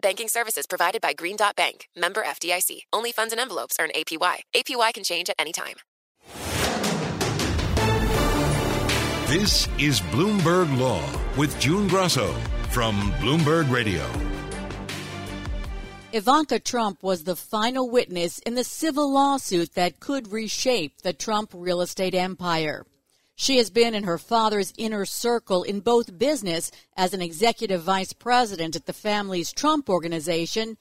Banking services provided by Green Dot Bank, member FDIC. Only funds and envelopes earn APY. APY can change at any time. This is Bloomberg Law with June Grasso from Bloomberg Radio. Ivanka Trump was the final witness in the civil lawsuit that could reshape the Trump real estate empire. She has been in her father's inner circle in both business as an executive vice president at the family's Trump organization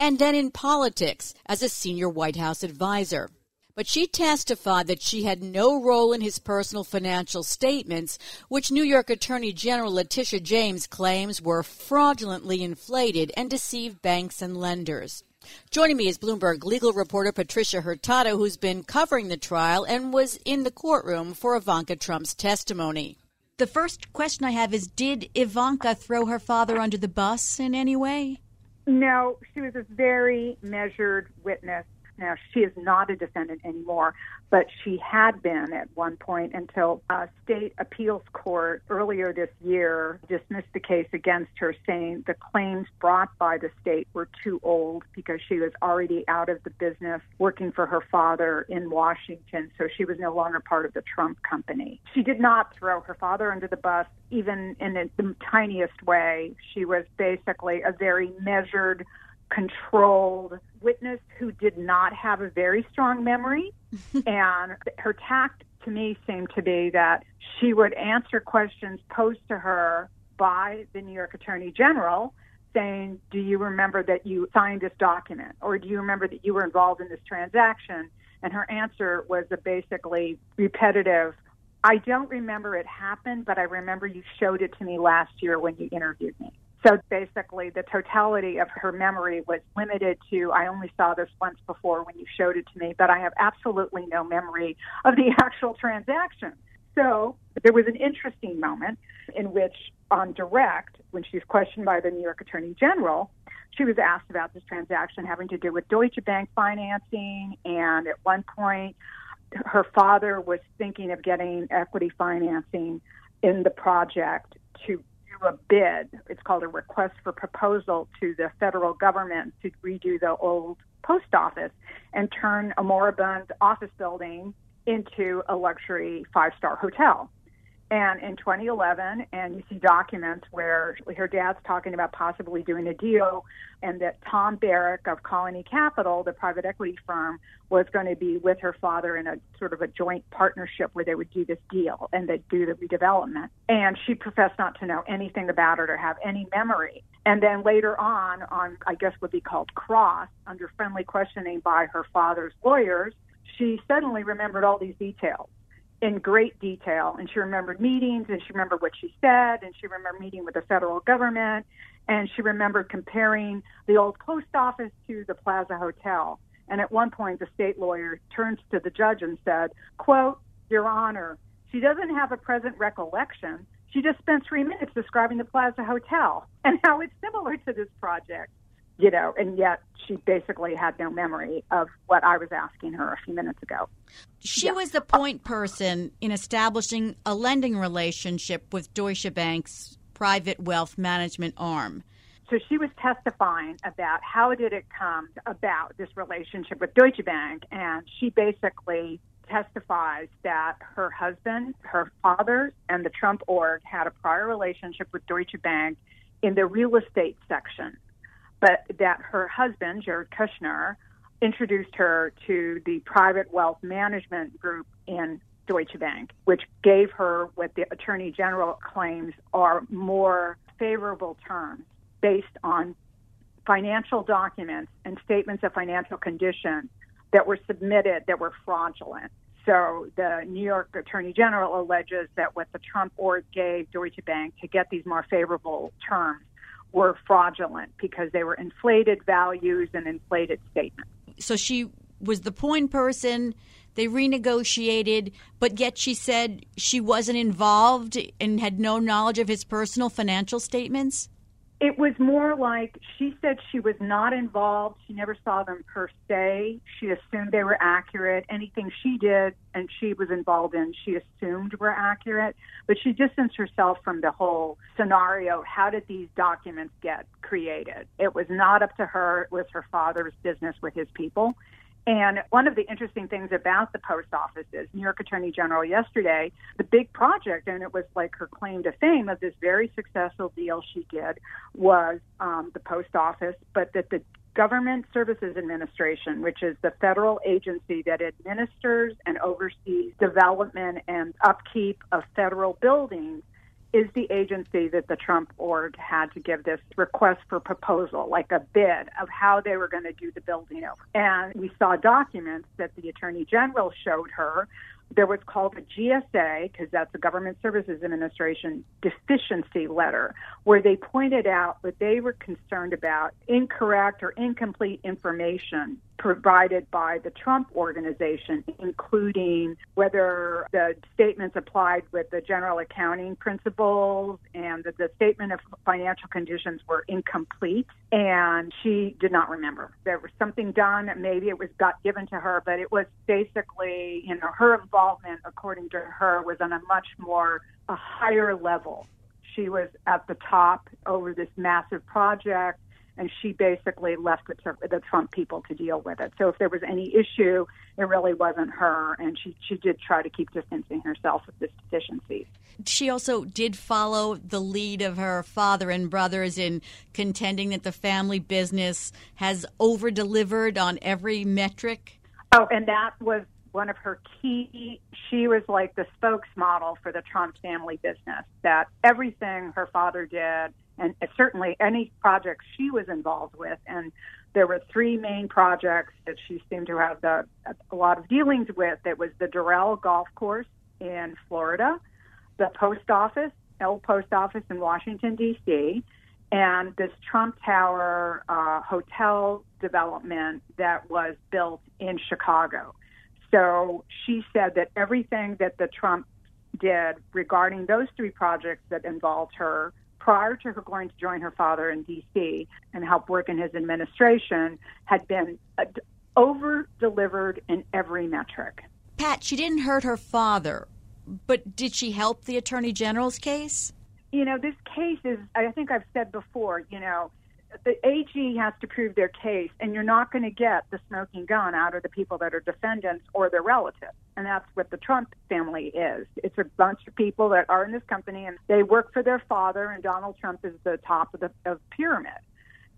and then in politics as a senior White House advisor but she testified that she had no role in his personal financial statements, which New York Attorney General Letitia James claims were fraudulently inflated and deceived banks and lenders. Joining me is Bloomberg legal reporter Patricia Hurtado, who's been covering the trial and was in the courtroom for Ivanka Trump's testimony. The first question I have is Did Ivanka throw her father under the bus in any way? No, she was a very measured witness. Now, she is not a defendant anymore, but she had been at one point until a state appeals court earlier this year dismissed the case against her, saying the claims brought by the state were too old because she was already out of the business working for her father in Washington, so she was no longer part of the Trump company. She did not throw her father under the bus, even in the tiniest way. She was basically a very measured, controlled witness who did not have a very strong memory. and her tact to me seemed to be that she would answer questions posed to her by the New York Attorney General saying, Do you remember that you signed this document? Or do you remember that you were involved in this transaction? And her answer was a basically repetitive, I don't remember it happened, but I remember you showed it to me last year when you interviewed me. So basically, the totality of her memory was limited to I only saw this once before when you showed it to me, but I have absolutely no memory of the actual transaction. So there was an interesting moment in which, on direct, when she was questioned by the New York Attorney General, she was asked about this transaction having to do with Deutsche Bank financing. And at one point, her father was thinking of getting equity financing in the project to a bid. It's called a request for proposal to the federal government to redo the old post office and turn a moribund office building into a luxury five star hotel. And in 2011, and you see documents where her dad's talking about possibly doing a deal, and that Tom Barrack of Colony Capital, the private equity firm, was going to be with her father in a sort of a joint partnership where they would do this deal and they'd do the redevelopment. And she professed not to know anything about it or have any memory. And then later on, on I guess would be called cross, under friendly questioning by her father's lawyers, she suddenly remembered all these details in great detail. And she remembered meetings and she remembered what she said and she remembered meeting with the federal government and she remembered comparing the old post office to the Plaza Hotel. And at one point, the state lawyer turns to the judge and said, quote, Your Honor, she doesn't have a present recollection. She just spent three minutes describing the Plaza Hotel and how it's similar to this project you know, and yet she basically had no memory of what I was asking her a few minutes ago. She yeah. was the point person in establishing a lending relationship with Deutsche Bank's private wealth management arm. So she was testifying about how did it come about this relationship with Deutsche Bank, and she basically testifies that her husband, her father, and the Trump org had a prior relationship with Deutsche Bank in the real estate section but that her husband, Jared Kushner, introduced her to the private wealth management group in Deutsche Bank, which gave her what the Attorney General claims are more favorable terms based on financial documents and statements of financial condition that were submitted that were fraudulent. So the New York Attorney General alleges that what the Trump org gave Deutsche Bank to get these more favorable terms were fraudulent because they were inflated values and inflated statements. So she was the point person. They renegotiated, but yet she said she wasn't involved and had no knowledge of his personal financial statements. It was more like she said she was not involved. She never saw them per se. She assumed they were accurate. Anything she did and she was involved in, she assumed were accurate. But she distanced herself from the whole scenario. How did these documents get created? It was not up to her. It was her father's business with his people. And one of the interesting things about the post office is New York Attorney General yesterday, the big project, and it was like her claim to fame of this very successful deal she did was um, the post office, but that the Government Services Administration, which is the federal agency that administers and oversees development and upkeep of federal buildings, is the agency that the Trump org had to give this request for proposal, like a bid of how they were going to do the building over. And we saw documents that the Attorney General showed her there was called a GSA, because that's the Government Services Administration deficiency letter, where they pointed out that they were concerned about incorrect or incomplete information provided by the Trump organization, including whether the statements applied with the general accounting principles and that the statement of financial conditions were incomplete. And she did not remember. There was something done, maybe it was got given to her, but it was basically, you know, her involvement, according to her, was on a much more, a higher level. She was at the top over this massive project and she basically left it to the Trump people to deal with it. So if there was any issue, it really wasn't her, and she she did try to keep distancing herself with this deficiency. She also did follow the lead of her father and brothers in contending that the family business has over delivered on every metric. Oh, and that was one of her key she was like the spokesmodel for the Trump family business that everything her father did and certainly any projects she was involved with. And there were three main projects that she seemed to have the, a lot of dealings with. It was the Doral Golf Course in Florida, the post office, Old Post Office in Washington, D.C., and this Trump Tower uh, hotel development that was built in Chicago. So she said that everything that the Trump did regarding those three projects that involved her prior to her going to join her father in D.C. and help work in his administration, had been uh, over delivered in every metric. Pat, she didn't hurt her father, but did she help the attorney general's case? You know, this case is, I think I've said before, you know, the AG has to prove their case, and you're not going to get the smoking gun out of the people that are defendants or their relatives. And that's what the Trump family is. It's a bunch of people that are in this company, and they work for their father, and Donald Trump is the top of the of pyramid.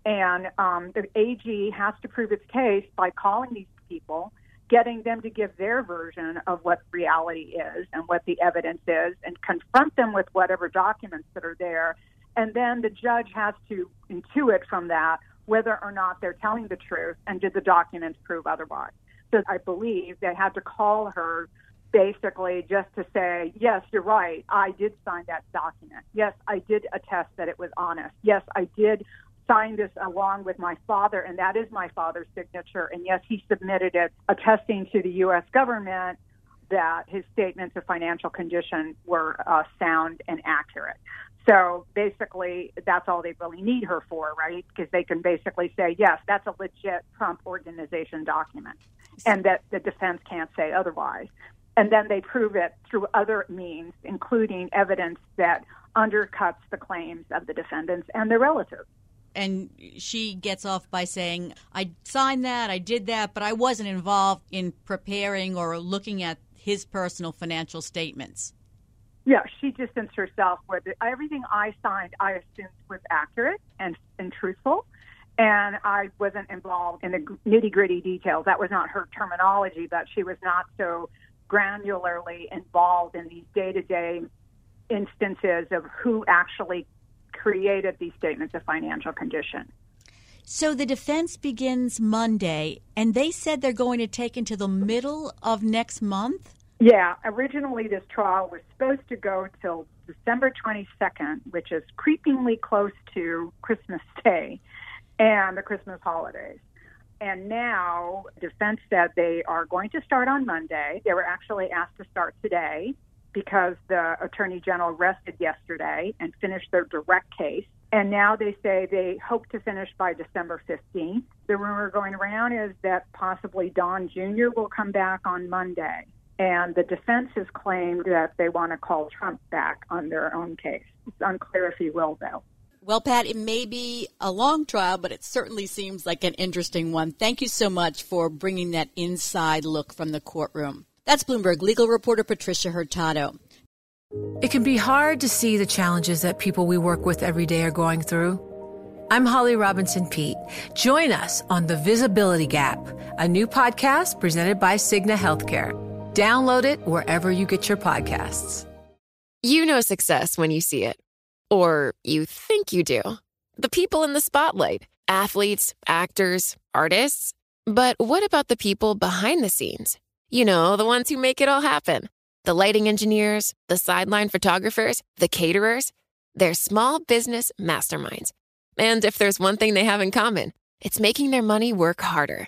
And um, the AG has to prove its case by calling these people, getting them to give their version of what reality is and what the evidence is, and confront them with whatever documents that are there and then the judge has to intuit from that whether or not they're telling the truth and did the documents prove otherwise. So I believe they had to call her basically just to say, yes, you're right. I did sign that document. Yes, I did attest that it was honest. Yes, I did sign this along with my father, and that is my father's signature. And yes, he submitted it attesting to the U.S. government that his statements of financial condition were uh, sound and accurate. So basically, that's all they really need her for, right? Because they can basically say, yes, that's a legit Trump organization document, and that the defense can't say otherwise. And then they prove it through other means, including evidence that undercuts the claims of the defendants and their relatives. And she gets off by saying, I signed that, I did that, but I wasn't involved in preparing or looking at his personal financial statements. Yeah, she distanced herself with it. Everything I signed, I assumed was accurate and, and truthful. And I wasn't involved in the nitty gritty details. That was not her terminology, but she was not so granularly involved in these day to day instances of who actually created these statements of financial condition. So the defense begins Monday, and they said they're going to take until the middle of next month? Yeah, originally this trial was supposed to go till December 22nd, which is creepingly close to Christmas Day and the Christmas holidays. And now defense said they are going to start on Monday. They were actually asked to start today because the attorney general rested yesterday and finished their direct case. And now they say they hope to finish by December 15th. The rumor going around is that possibly Don Jr. will come back on Monday. And the defense has claimed that they want to call Trump back on their own case. It's unclear if he will, though. Well, Pat, it may be a long trial, but it certainly seems like an interesting one. Thank you so much for bringing that inside look from the courtroom. That's Bloomberg legal reporter Patricia Hurtado. It can be hard to see the challenges that people we work with every day are going through. I'm Holly Robinson Peete. Join us on The Visibility Gap, a new podcast presented by Cigna Healthcare. Download it wherever you get your podcasts. You know success when you see it, or you think you do. The people in the spotlight athletes, actors, artists. But what about the people behind the scenes? You know, the ones who make it all happen the lighting engineers, the sideline photographers, the caterers. They're small business masterminds. And if there's one thing they have in common, it's making their money work harder.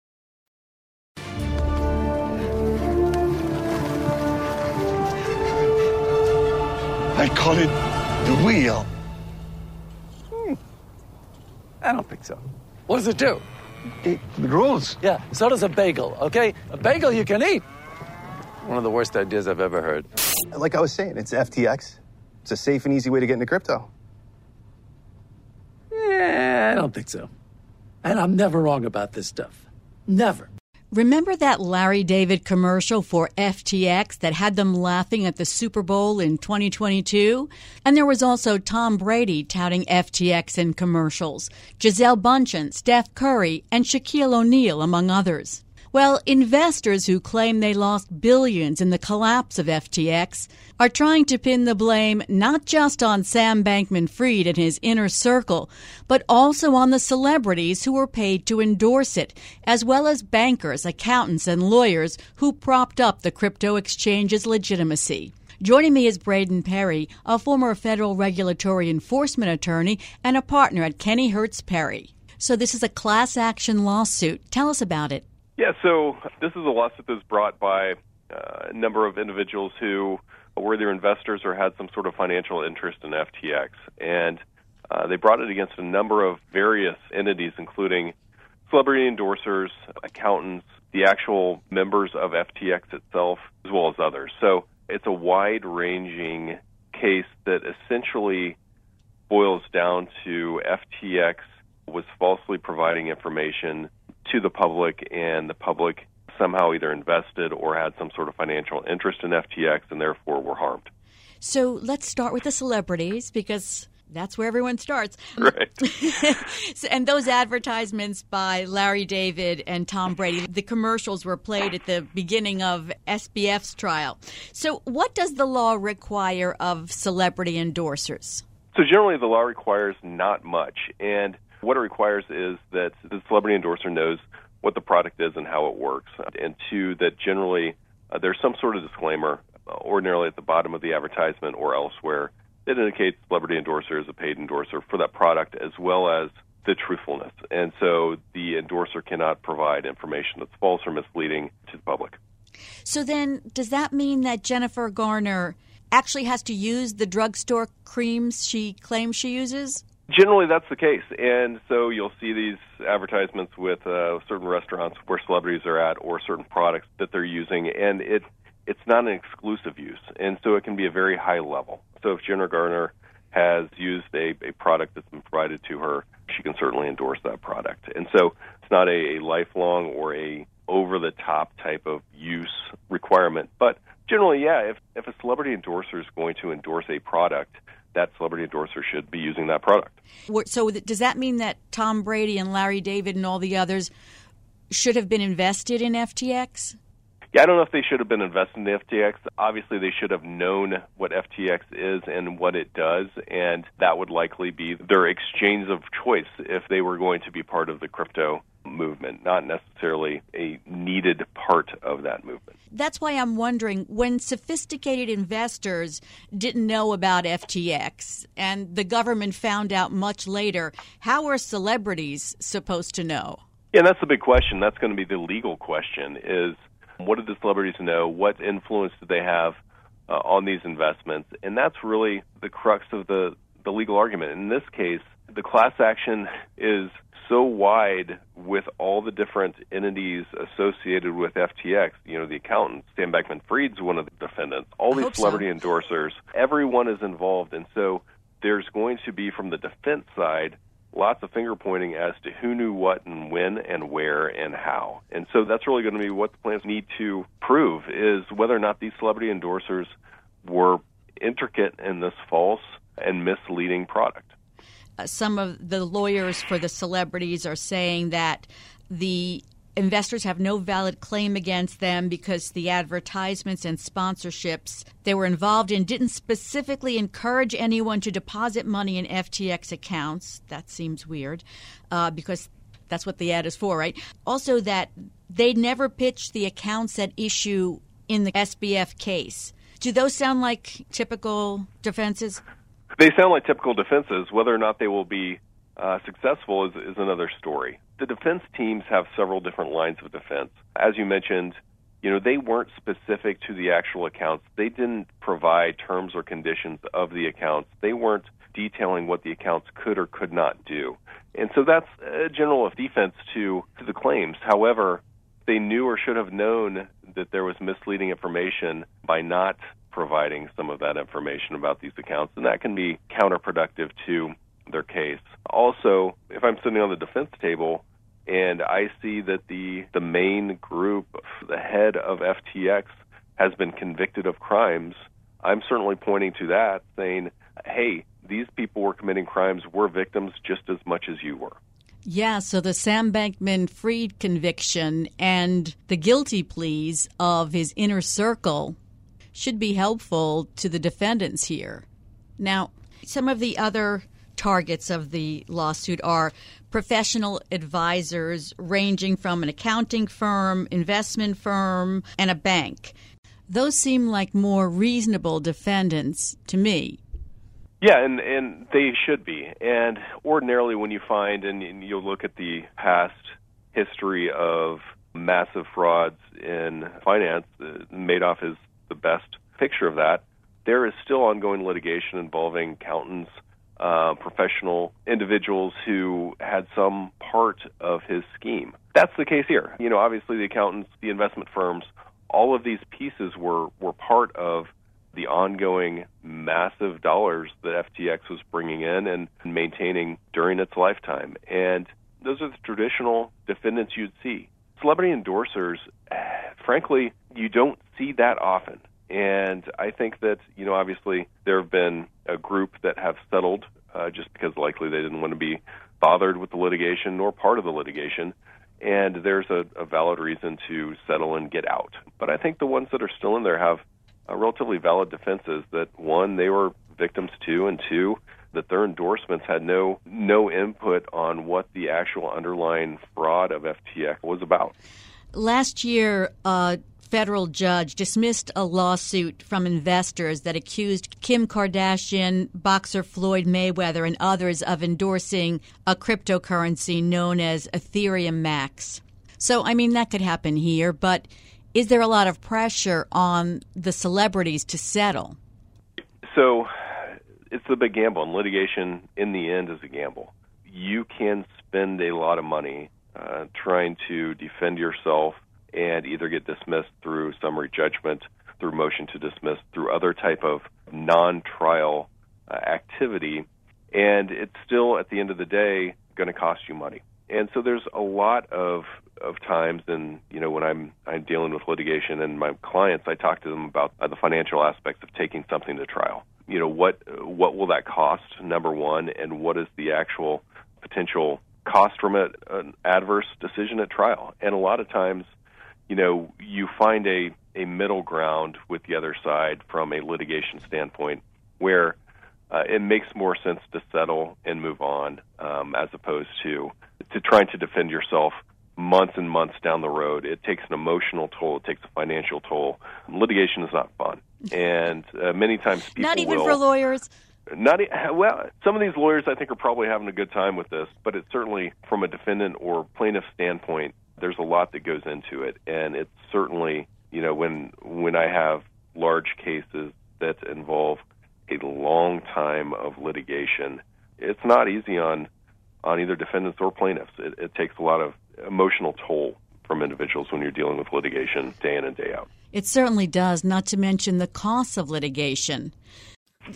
I call it the wheel. Hmm. I don't think so. What does it do? It rolls. Yeah, so does a bagel, okay? A bagel you can eat. One of the worst ideas I've ever heard. Like I was saying, it's FTX. It's a safe and easy way to get into crypto. Yeah, I don't think so. And I'm never wrong about this stuff. Never. Remember that Larry David commercial for FTX that had them laughing at the Super Bowl in 2022? And there was also Tom Brady touting FTX in commercials, Gisele Bündchen, Steph Curry, and Shaquille O'Neal, among others. Well, investors who claim they lost billions in the collapse of FTX are trying to pin the blame not just on Sam Bankman Fried and his inner circle, but also on the celebrities who were paid to endorse it, as well as bankers, accountants, and lawyers who propped up the crypto exchange's legitimacy. Joining me is Braden Perry, a former federal regulatory enforcement attorney and a partner at Kennyhertz Perry. So, this is a class action lawsuit. Tell us about it. Yeah, so this is a lawsuit that's brought by uh, a number of individuals who were either investors or had some sort of financial interest in FTX. And uh, they brought it against a number of various entities, including celebrity endorsers, accountants, the actual members of FTX itself, as well as others. So it's a wide ranging case that essentially boils down to FTX was falsely providing information to the public, and the public somehow either invested or had some sort of financial interest in FTX and therefore were harmed. So let's start with the celebrities because that's where everyone starts. Right. and those advertisements by Larry David and Tom Brady, the commercials were played at the beginning of SBF's trial. So, what does the law require of celebrity endorsers? So, generally, the law requires not much. And what it requires is that the celebrity endorser knows what the product is and how it works, and two, that generally uh, there's some sort of disclaimer, uh, ordinarily at the bottom of the advertisement or elsewhere, that indicates celebrity endorser is a paid endorser for that product as well as the truthfulness. And so the endorser cannot provide information that's false or misleading to the public. So then, does that mean that Jennifer Garner actually has to use the drugstore creams she claims she uses? Generally, that's the case, and so you'll see these advertisements with uh, certain restaurants where celebrities are at, or certain products that they're using, and it it's not an exclusive use, and so it can be a very high level. So if Jennifer Garner has used a, a product that's been provided to her, she can certainly endorse that product. And so it's not a, a lifelong or a over the top type of use requirement. But generally, yeah, if, if a celebrity endorser is going to endorse a product, that celebrity endorser should be using that product. So does that mean that Tom Brady and Larry David and all the others should have been invested in FTX? Yeah, I don't know if they should have been invested in FTX. Obviously, they should have known what FTX is and what it does, and that would likely be their exchange of choice if they were going to be part of the crypto movement, not necessarily a needed part of that movement. That's why I'm wondering when sophisticated investors didn't know about FTX and the government found out much later, how are celebrities supposed to know? Yeah, that's the big question. That's going to be the legal question is what did the celebrities know? What influence did they have uh, on these investments? And that's really the crux of the, the legal argument. In this case, the class action is so wide with all the different entities associated with FTX. You know, the accountants, Sam Bankman Fried's one of the defendants, all these celebrity so. endorsers, everyone is involved. And so there's going to be, from the defense side, lots of finger pointing as to who knew what and when and where and how. And so that's really going to be what the plans need to prove is whether or not these celebrity endorsers were intricate in this false and misleading product. Uh, some of the lawyers for the celebrities are saying that the investors have no valid claim against them because the advertisements and sponsorships they were involved in didn't specifically encourage anyone to deposit money in FTX accounts. That seems weird uh, because that's what the ad is for, right? Also, that they never pitched the accounts at issue in the SBF case. Do those sound like typical defenses? They sound like typical defenses. Whether or not they will be uh, successful is, is another story the defense teams have several different lines of defense. As you mentioned, you know, they weren't specific to the actual accounts. They didn't provide terms or conditions of the accounts. They weren't detailing what the accounts could or could not do. And so that's a general of defense to, to the claims. However, they knew or should have known that there was misleading information by not providing some of that information about these accounts, and that can be counterproductive to their case. Also, if I'm sitting on the defense table, and I see that the the main group, the head of FTX, has been convicted of crimes. I'm certainly pointing to that, saying, "Hey, these people were committing crimes. We're victims just as much as you were." Yeah, so the Sam Bankman Fried conviction and the guilty pleas of his inner circle should be helpful to the defendants here. Now, some of the other targets of the lawsuit are professional advisors ranging from an accounting firm, investment firm, and a bank. Those seem like more reasonable defendants to me. Yeah, and and they should be. And ordinarily, when you find and, you'll look at the past history of massive frauds in finance, uh, Madoff is the best picture of that. There is still ongoing litigation involving accountants uh, professional individuals who had some part of his scheme. That's the case here. You know, obviously the accountants, the investment firms, all of these pieces were were part of the ongoing massive dollars that FTX was bringing in and maintaining during its lifetime. And those are the traditional defendants you'd see. Celebrity endorsers, frankly, you don't see that often. And I think that, you know, obviously there have been a group that have settled uh, just because likely they didn't want to be bothered with the litigation nor part of the litigation. And there's a, a valid reason to settle and get out. But I think the ones that are still in there have uh, relatively valid defenses that one, they were victims to, and two, that their endorsements had no no input on what the actual underlying fraud of FTX was about. Last year, uh, federal judge dismissed a lawsuit from investors that accused Kim Kardashian, boxer Floyd Mayweather, and others of endorsing a cryptocurrency known as Ethereum Max. So, I mean, that could happen here, but is there a lot of pressure on the celebrities to settle? So, it's the big gamble, and litigation in the end is a gamble. You can spend a lot of money uh, trying to defend yourself and either get dismissed through summary judgment, through motion to dismiss, through other type of non-trial uh, activity, and it's still at the end of the day going to cost you money. And so there's a lot of of times, and you know, when I'm I'm dealing with litigation and my clients, I talk to them about uh, the financial aspects of taking something to trial. You know, what what will that cost? Number one, and what is the actual potential cost from a, an adverse decision at trial? And a lot of times, you know, you find a a middle ground with the other side from a litigation standpoint, where uh, it makes more sense to settle and move on um, as opposed to to trying to defend yourself months and months down the road. It takes an emotional toll. It takes a financial toll. Litigation is not fun, and uh, many times people not even will, for lawyers. Not well. Some of these lawyers, I think, are probably having a good time with this, but it's certainly from a defendant or plaintiff standpoint. There's a lot that goes into it, and it's certainly you know when when I have large cases that involve a long time of litigation. It's not easy on on either defendants or plaintiffs. It, it takes a lot of emotional toll from individuals when you're dealing with litigation day in and day out. It certainly does, not to mention the costs of litigation.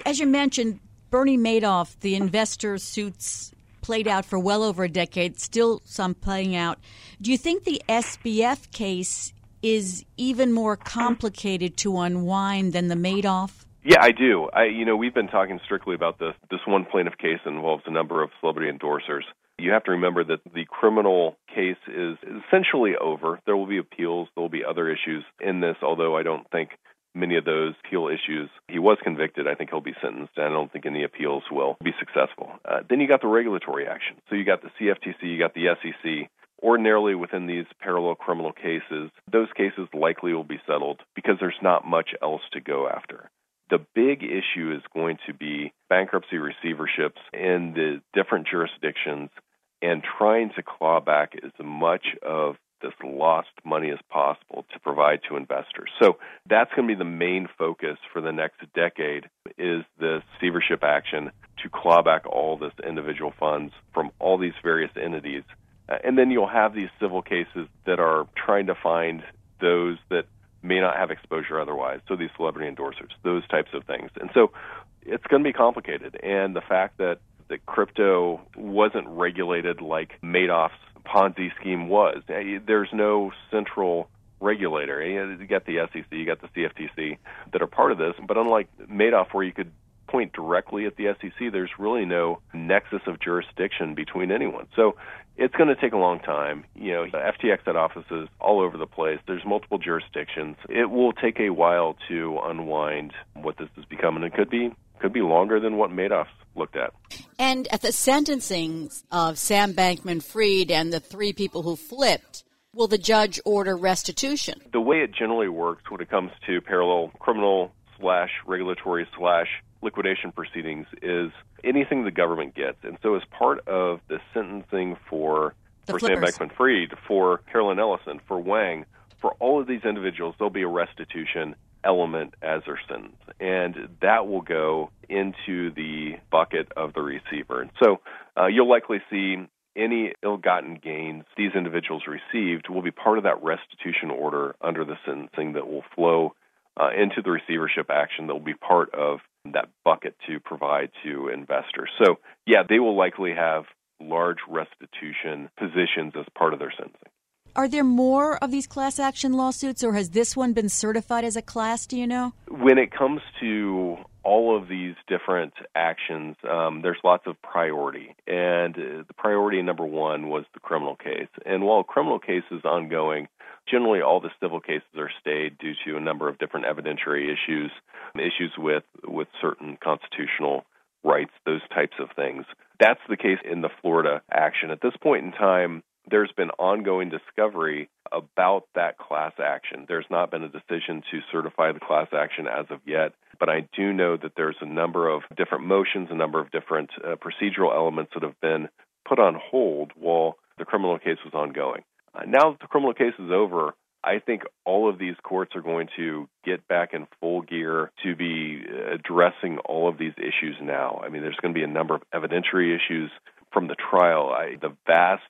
As you mentioned, Bernie Madoff, the investor suits played out for well over a decade, still some playing out. Do you think the SBF case is even more complicated to unwind than the Madoff? Yeah, I do. I, you know, we've been talking strictly about this. This one plaintiff case involves a number of celebrity endorsers. You have to remember that the criminal case is essentially over. There will be appeals. There will be other issues in this, although I don't think many of those appeal issues. He was convicted. I think he'll be sentenced. And I don't think any appeals will be successful. Uh, then you got the regulatory action. So you got the CFTC, you got the SEC. Ordinarily, within these parallel criminal cases, those cases likely will be settled because there's not much else to go after. The big issue is going to be bankruptcy receiverships in the different jurisdictions and trying to claw back as much of this lost money as possible to provide to investors. So that's going to be the main focus for the next decade is this receivership action to claw back all this individual funds from all these various entities. Uh, and then you'll have these civil cases that are trying to find those that may not have exposure otherwise. So these celebrity endorsers, those types of things. And so it's going to be complicated. And the fact that that crypto wasn't regulated like Madoff's Ponzi scheme was. Eh, there's no central regulator. You got the SEC, you got the CFTC that are part of this, but unlike Madoff, where you could point directly at the SEC, there's really no nexus of jurisdiction between anyone. So it's going to take a long time. You know, FTX had offices all over the place. There's multiple jurisdictions. It will take a while to unwind what this has become, and it could be could be longer than what Madoff looked at. And at the sentencing of Sam Bankman Fried and the three people who flipped, will the judge order restitution? The way it generally works when it comes to parallel criminal slash regulatory slash liquidation proceedings is anything the government gets. And so, as part of the sentencing for the for flippers. Sam Bankman-Fried, for Caroline Ellison, for Wang, for all of these individuals, there'll be a restitution element as their sentence, and that will go into the bucket of the receiver. And so, uh, you'll likely see any ill-gotten gains these individuals received will be part of that restitution order under the sentencing that will flow uh, into the receivership action that will be part of that bucket to provide to investors. So, yeah, they will likely have large restitution positions as part of their sentencing. Are there more of these class action lawsuits, or has this one been certified as a class? Do you know? When it comes to all of these different actions, um, there's lots of priority. And uh, the priority number one was the criminal case. And while a criminal case is ongoing, generally all the civil cases are stayed due to a number of different evidentiary issues, issues with, with certain constitutional rights, those types of things. That's the case in the Florida action. At this point in time, there's been ongoing discovery about that class action. There's not been a decision to certify the class action as of yet, but I do know that there's a number of different motions, a number of different uh, procedural elements that have been put on hold while the criminal case was ongoing. Uh, now that the criminal case is over, I think all of these courts are going to get back in full gear to be addressing all of these issues now. I mean, there's going to be a number of evidentiary issues from the trial. I, the vast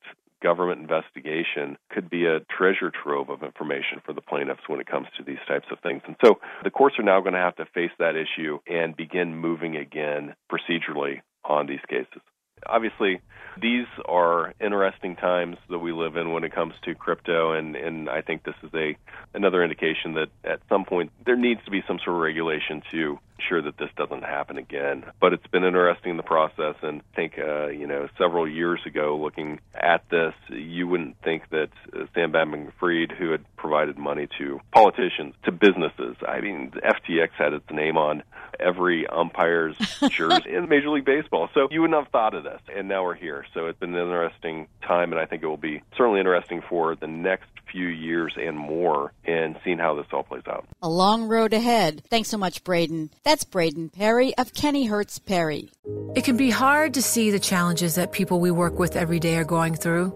government investigation could be a treasure trove of information for the plaintiffs when it comes to these types of things. And so the courts are now going to have to face that issue and begin moving again procedurally on these cases. Obviously, these are interesting times that we live in when it comes to crypto, and, and I think this is a another indication that at some point there needs to be some sort of regulation to ensure that this doesn't happen again. But it's been interesting in the process, and I think uh, you know several years ago, looking at this, you wouldn't think that uh, Sam Bankman-Fried, who had provided money to politicians, to businesses, I mean, FTX had its name on every umpire's jersey in Major League Baseball. So you wouldn't have thought of this, and now we're here. So it's been an interesting time, and I think it will be certainly interesting for the next few years and more in seeing how this all plays out. A long road ahead. Thanks so much, Braden. That's Braden Perry of Kennyhertz Perry. It can be hard to see the challenges that people we work with every day are going through.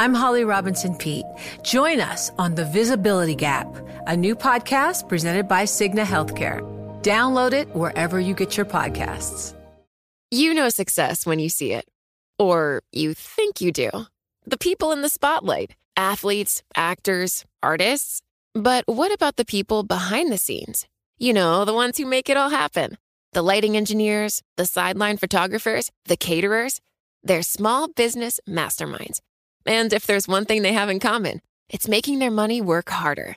I'm Holly Robinson Peete. Join us on The Visibility Gap, a new podcast presented by Cigna Healthcare. Download it wherever you get your podcasts. You know success when you see it, or you think you do. The people in the spotlight athletes, actors, artists. But what about the people behind the scenes? You know, the ones who make it all happen the lighting engineers, the sideline photographers, the caterers. They're small business masterminds. And if there's one thing they have in common, it's making their money work harder.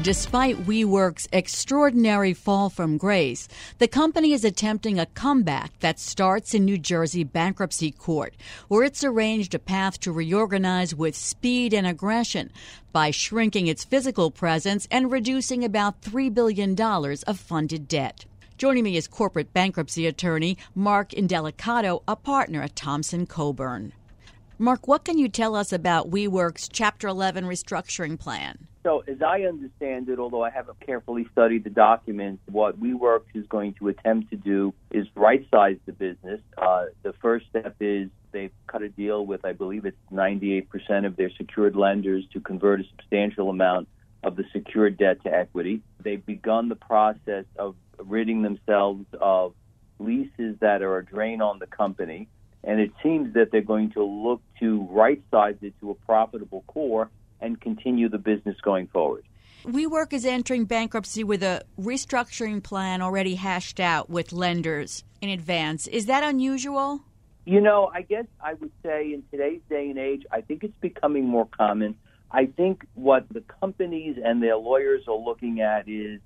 Despite WeWork's extraordinary fall from grace, the company is attempting a comeback that starts in New Jersey bankruptcy court, where it's arranged a path to reorganize with speed and aggression by shrinking its physical presence and reducing about $3 billion of funded debt. Joining me is corporate bankruptcy attorney Mark Indelicato, a partner at Thompson Coburn. Mark, what can you tell us about WeWork's Chapter 11 restructuring plan? So, as I understand it, although I haven't carefully studied the documents, what WeWork is going to attempt to do is right size the business. Uh, the first step is they've cut a deal with, I believe it's 98% of their secured lenders to convert a substantial amount of the secured debt to equity. They've begun the process of ridding themselves of leases that are a drain on the company. And it seems that they're going to look to right size it to a profitable core and continue the business going forward. WeWork is entering bankruptcy with a restructuring plan already hashed out with lenders in advance. Is that unusual? You know, I guess I would say in today's day and age, I think it's becoming more common. I think what the companies and their lawyers are looking at is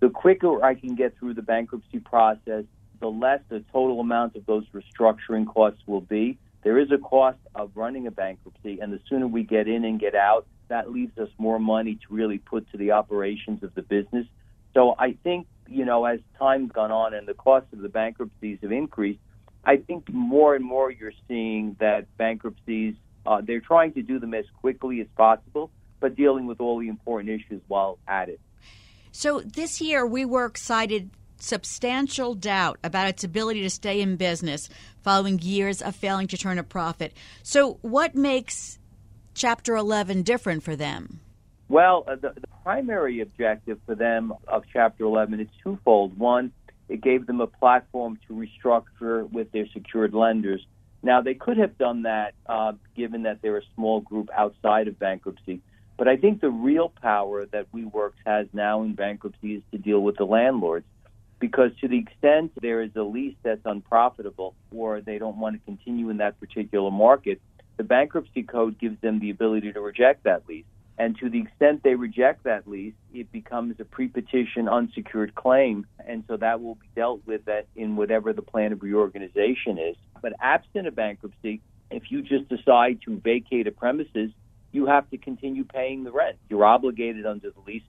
the quicker I can get through the bankruptcy process, the less the total amount of those restructuring costs will be. There is a cost of running a bankruptcy, and the sooner we get in and get out, that leaves us more money to really put to the operations of the business. So I think, you know, as time's gone on and the cost of the bankruptcies have increased, I think more and more you're seeing that bankruptcies, uh, they're trying to do them as quickly as possible, but dealing with all the important issues while at it. So this year, we were cited substantial doubt about its ability to stay in business following years of failing to turn a profit. So, what makes Chapter 11 different for them? Well, uh, the, the primary objective for them of Chapter 11 is twofold. One, it gave them a platform to restructure with their secured lenders. Now, they could have done that uh, given that they're a small group outside of bankruptcy. But I think the real power that WeWorks has now in bankruptcy is to deal with the landlords. Because to the extent there is a lease that's unprofitable or they don't want to continue in that particular market, the bankruptcy code gives them the ability to reject that lease. And to the extent they reject that lease, it becomes a pre-petition unsecured claim, and so that will be dealt with in whatever the plan of reorganization is. But absent a bankruptcy, if you just decide to vacate a premises, you have to continue paying the rent. You're obligated under the lease.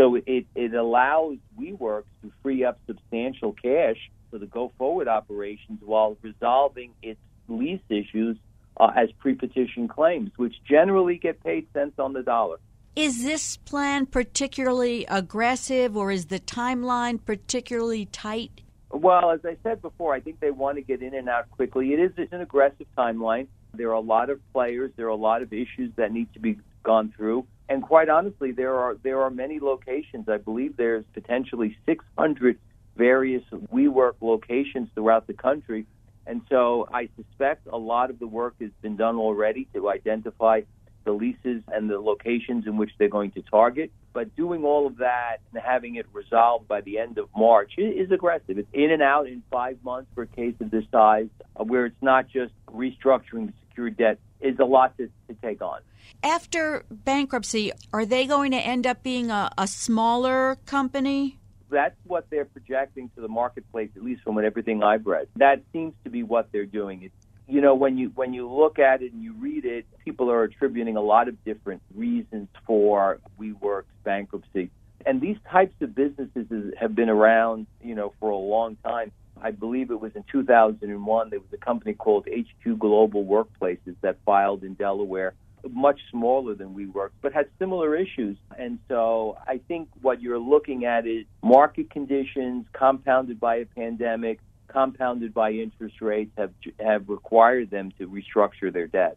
So it, it allows WeWorks to free up substantial cash for the go forward operations while resolving its lease issues uh, as pre petition claims, which generally get paid cents on the dollar. Is this plan particularly aggressive or is the timeline particularly tight? Well, as I said before, I think they want to get in and out quickly. It is an aggressive timeline. There are a lot of players, there are a lot of issues that need to be gone through. And quite honestly, there are there are many locations. I believe there's potentially 600 various WeWork locations throughout the country. And so I suspect a lot of the work has been done already to identify the leases and the locations in which they're going to target. But doing all of that and having it resolved by the end of March is aggressive. It's in and out in five months for a case of this size, uh, where it's not just restructuring the secured debt, is a lot to, to take on. After bankruptcy, are they going to end up being a, a smaller company? That's what they're projecting to the marketplace, at least from what everything I've read. That seems to be what they're doing. It's you know when you when you look at it and you read it, people are attributing a lot of different reasons for WeWork's bankruptcy. And these types of businesses have been around, you know, for a long time. I believe it was in 2001. There was a company called HQ Global Workplaces that filed in Delaware, much smaller than WeWork, but had similar issues. And so I think what you're looking at is market conditions compounded by a pandemic, compounded by interest rates have have required them to restructure their debt.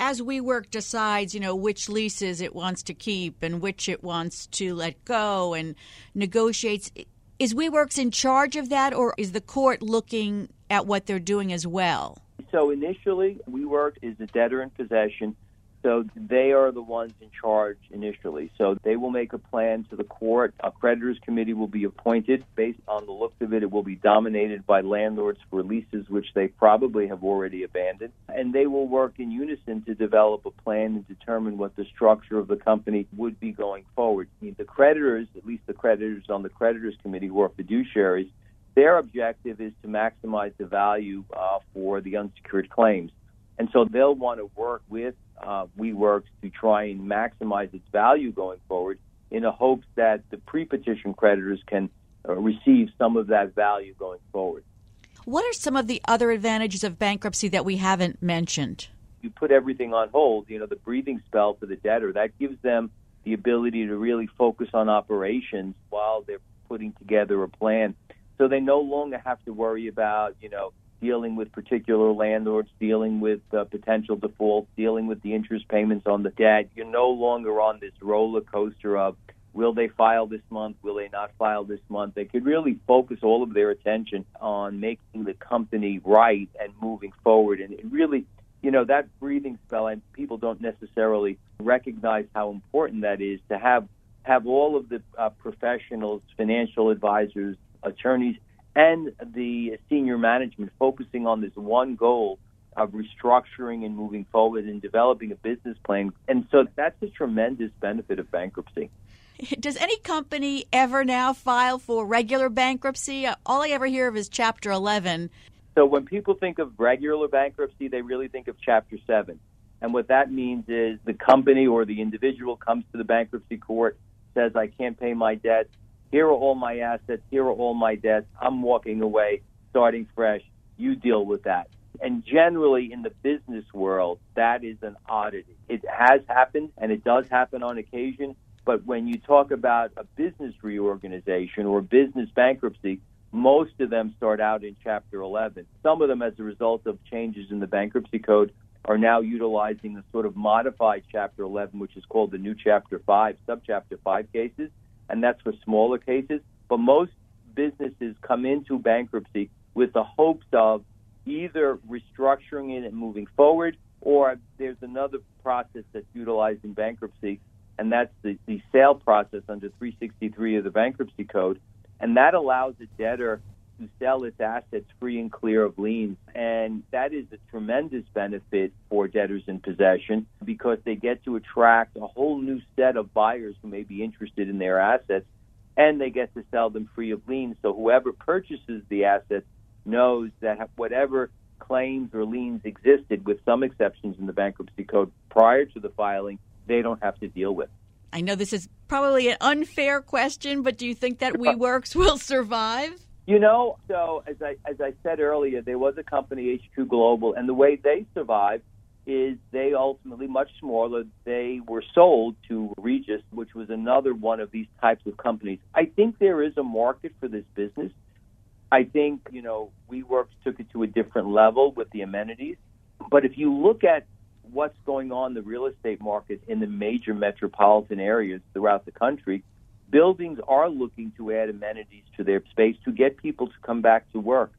As WeWork decides, you know, which leases it wants to keep and which it wants to let go and negotiates, is WeWorks in charge of that or is the court looking at what they're doing as well? So initially, WeWork is a debtor in possession so they are the ones in charge initially. So they will make a plan to the court. A creditors committee will be appointed. Based on the looks of it, it will be dominated by landlords for leases which they probably have already abandoned. And they will work in unison to develop a plan and determine what the structure of the company would be going forward. The creditors, at least the creditors on the creditors committee who are fiduciaries, their objective is to maximize the value uh, for the unsecured claims. And so they'll want to work with uh, WeWorks to try and maximize its value going forward in the hopes that the pre-petition creditors can uh, receive some of that value going forward. What are some of the other advantages of bankruptcy that we haven't mentioned? You put everything on hold, you know, the breathing spell for the debtor, that gives them the ability to really focus on operations while they're putting together a plan. So they no longer have to worry about, you know, dealing with particular landlords, dealing with uh, potential defaults, dealing with the interest payments on the debt. You're no longer on this roller coaster of will they file this month, will they not file this month. They could really focus all of their attention on making the company right and moving forward. And it really, you know, that breathing spell, and people don't necessarily recognize how important that is to have have all of the uh, professionals, financial advisors, attorneys and the senior management focusing on this one goal of restructuring and moving forward and developing a business plan. And so that's a tremendous benefit of bankruptcy. Does any company ever now file for regular bankruptcy? All I ever hear of is Chapter 11. So when people think of regular bankruptcy, they really think of Chapter 7. And what that means is the company or the individual comes to the bankruptcy court, says, I can't pay my debt, here are all my assets. Here are all my debts. I'm walking away, starting fresh. You deal with that. And generally, in the business world, that is an oddity. It has happened, and it does happen on occasion. But when you talk about a business reorganization or business bankruptcy, most of them start out in Chapter 11. Some of them, as a result of changes in the bankruptcy code, are now utilizing the sort of modified Chapter 11, which is called the new Chapter 5, Subchapter 5 cases and that's for smaller cases. But most businesses come into bankruptcy with the hopes of either restructuring it and moving forward, or there's another process that's utilized in bankruptcy, and that's the, the sale process under 363 of the Bankruptcy Code. And that allows a debtor to sell its assets free and clear of liens. And that is a tremendous benefit for debtors in possession because they get to attract a whole new set of buyers who may be interested in their assets and they get to sell them free of liens. So whoever purchases the assets knows that whatever claims or liens existed, with some exceptions in the bankruptcy code prior to the filing, they don't have to deal with. I know this is probably an unfair question, but do you think that WeWorks will survive? You know, so as I as I said earlier, there was a company HQ Global, and the way they survived is they ultimately much smaller. They were sold to Regus, which was another one of these types of companies. I think there is a market for this business. I think you know WeWorks took it to a different level with the amenities, but if you look at what's going on in the real estate market in the major metropolitan areas throughout the country, buildings are looking to add amenities to their space to get people to come back to work.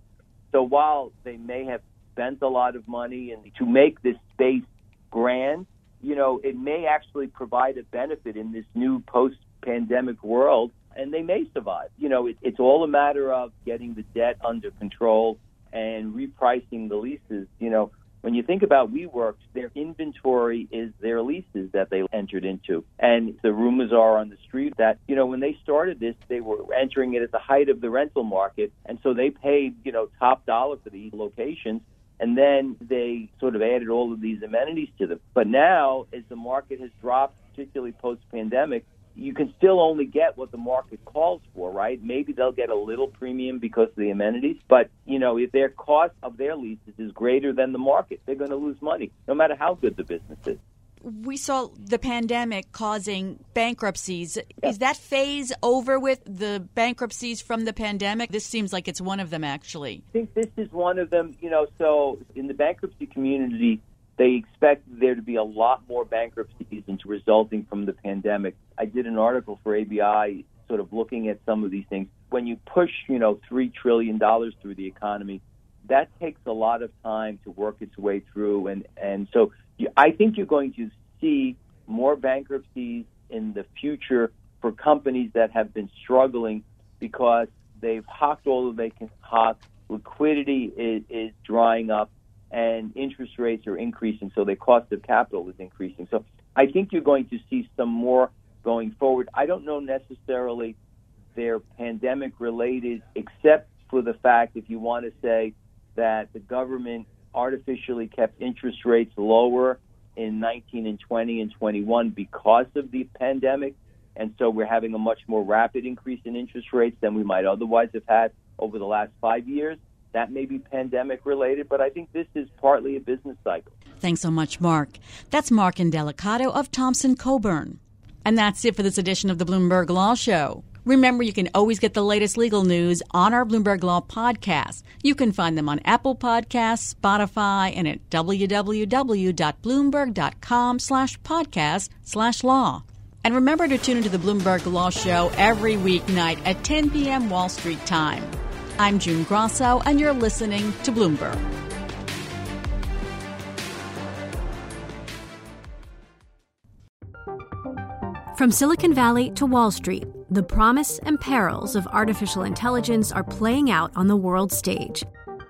So while they may have spent a lot of money and to make this space grand, you know, it may actually provide a benefit in this new post-pandemic world, and they may survive. You know, it, it's all a matter of getting the debt under control and repricing the leases. You know, when you think about WeWorks, their inventory is their leases that they entered into. And the rumors are on the street that, you know, when they started this, they were entering it at the height of the rental market. And so they paid, you know, top dollar for these locations. And then they sort of added all of these amenities to them. But now, as the market has dropped, particularly post pandemic, you can still only get what the market calls for, right? Maybe they'll get a little premium because of the amenities, but you know, if their cost of their leases is greater than the market, they're going to lose money, no matter how good the business is. We saw the pandemic causing bankruptcies. Yeah. Is that phase over with the bankruptcies from the pandemic? This seems like it's one of them, actually. I think this is one of them. You know, so in the bankruptcy community, they expect there to be a lot more bankruptcies resulting from the pandemic. I did an article for ABI sort of looking at some of these things. When you push, you know, $3 trillion through the economy, that takes a lot of time to work its way through. And, and so I think you're going to see more bankruptcies in the future for companies that have been struggling because they've hocked all that they can hock. Liquidity is, is drying up and interest rates are increasing, so the cost of capital is increasing. So I think you're going to see some more going forward. I don't know necessarily they're pandemic related, except for the fact, if you want to say that the government artificially kept interest rates lower in 19 and 20 and 21 because of the pandemic. And so we're having a much more rapid increase in interest rates than we might otherwise have had over the last five years. That may be pandemic related, but I think this is partly a business cycle. Thanks so much, Mark. That's Mark Indelicato of Thompson Coburn. And that's it for this edition of the Bloomberg Law Show. Remember, you can always get the latest legal news on our Bloomberg Law podcast. You can find them on Apple Podcasts, Spotify, and at www.bloomberg.com slash podcast slash law. And remember to tune into the Bloomberg Law Show every weeknight at 10 p.m. Wall Street time. I'm June Grasso, and you're listening to Bloomberg. From Silicon Valley to Wall Street, the promise and perils of artificial intelligence are playing out on the world stage.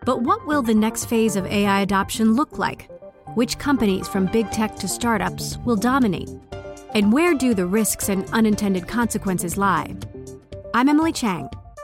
But what will the next phase of AI adoption look like? Which companies, from big tech to startups, will dominate? And where do the risks and unintended consequences lie? I'm Emily Chang.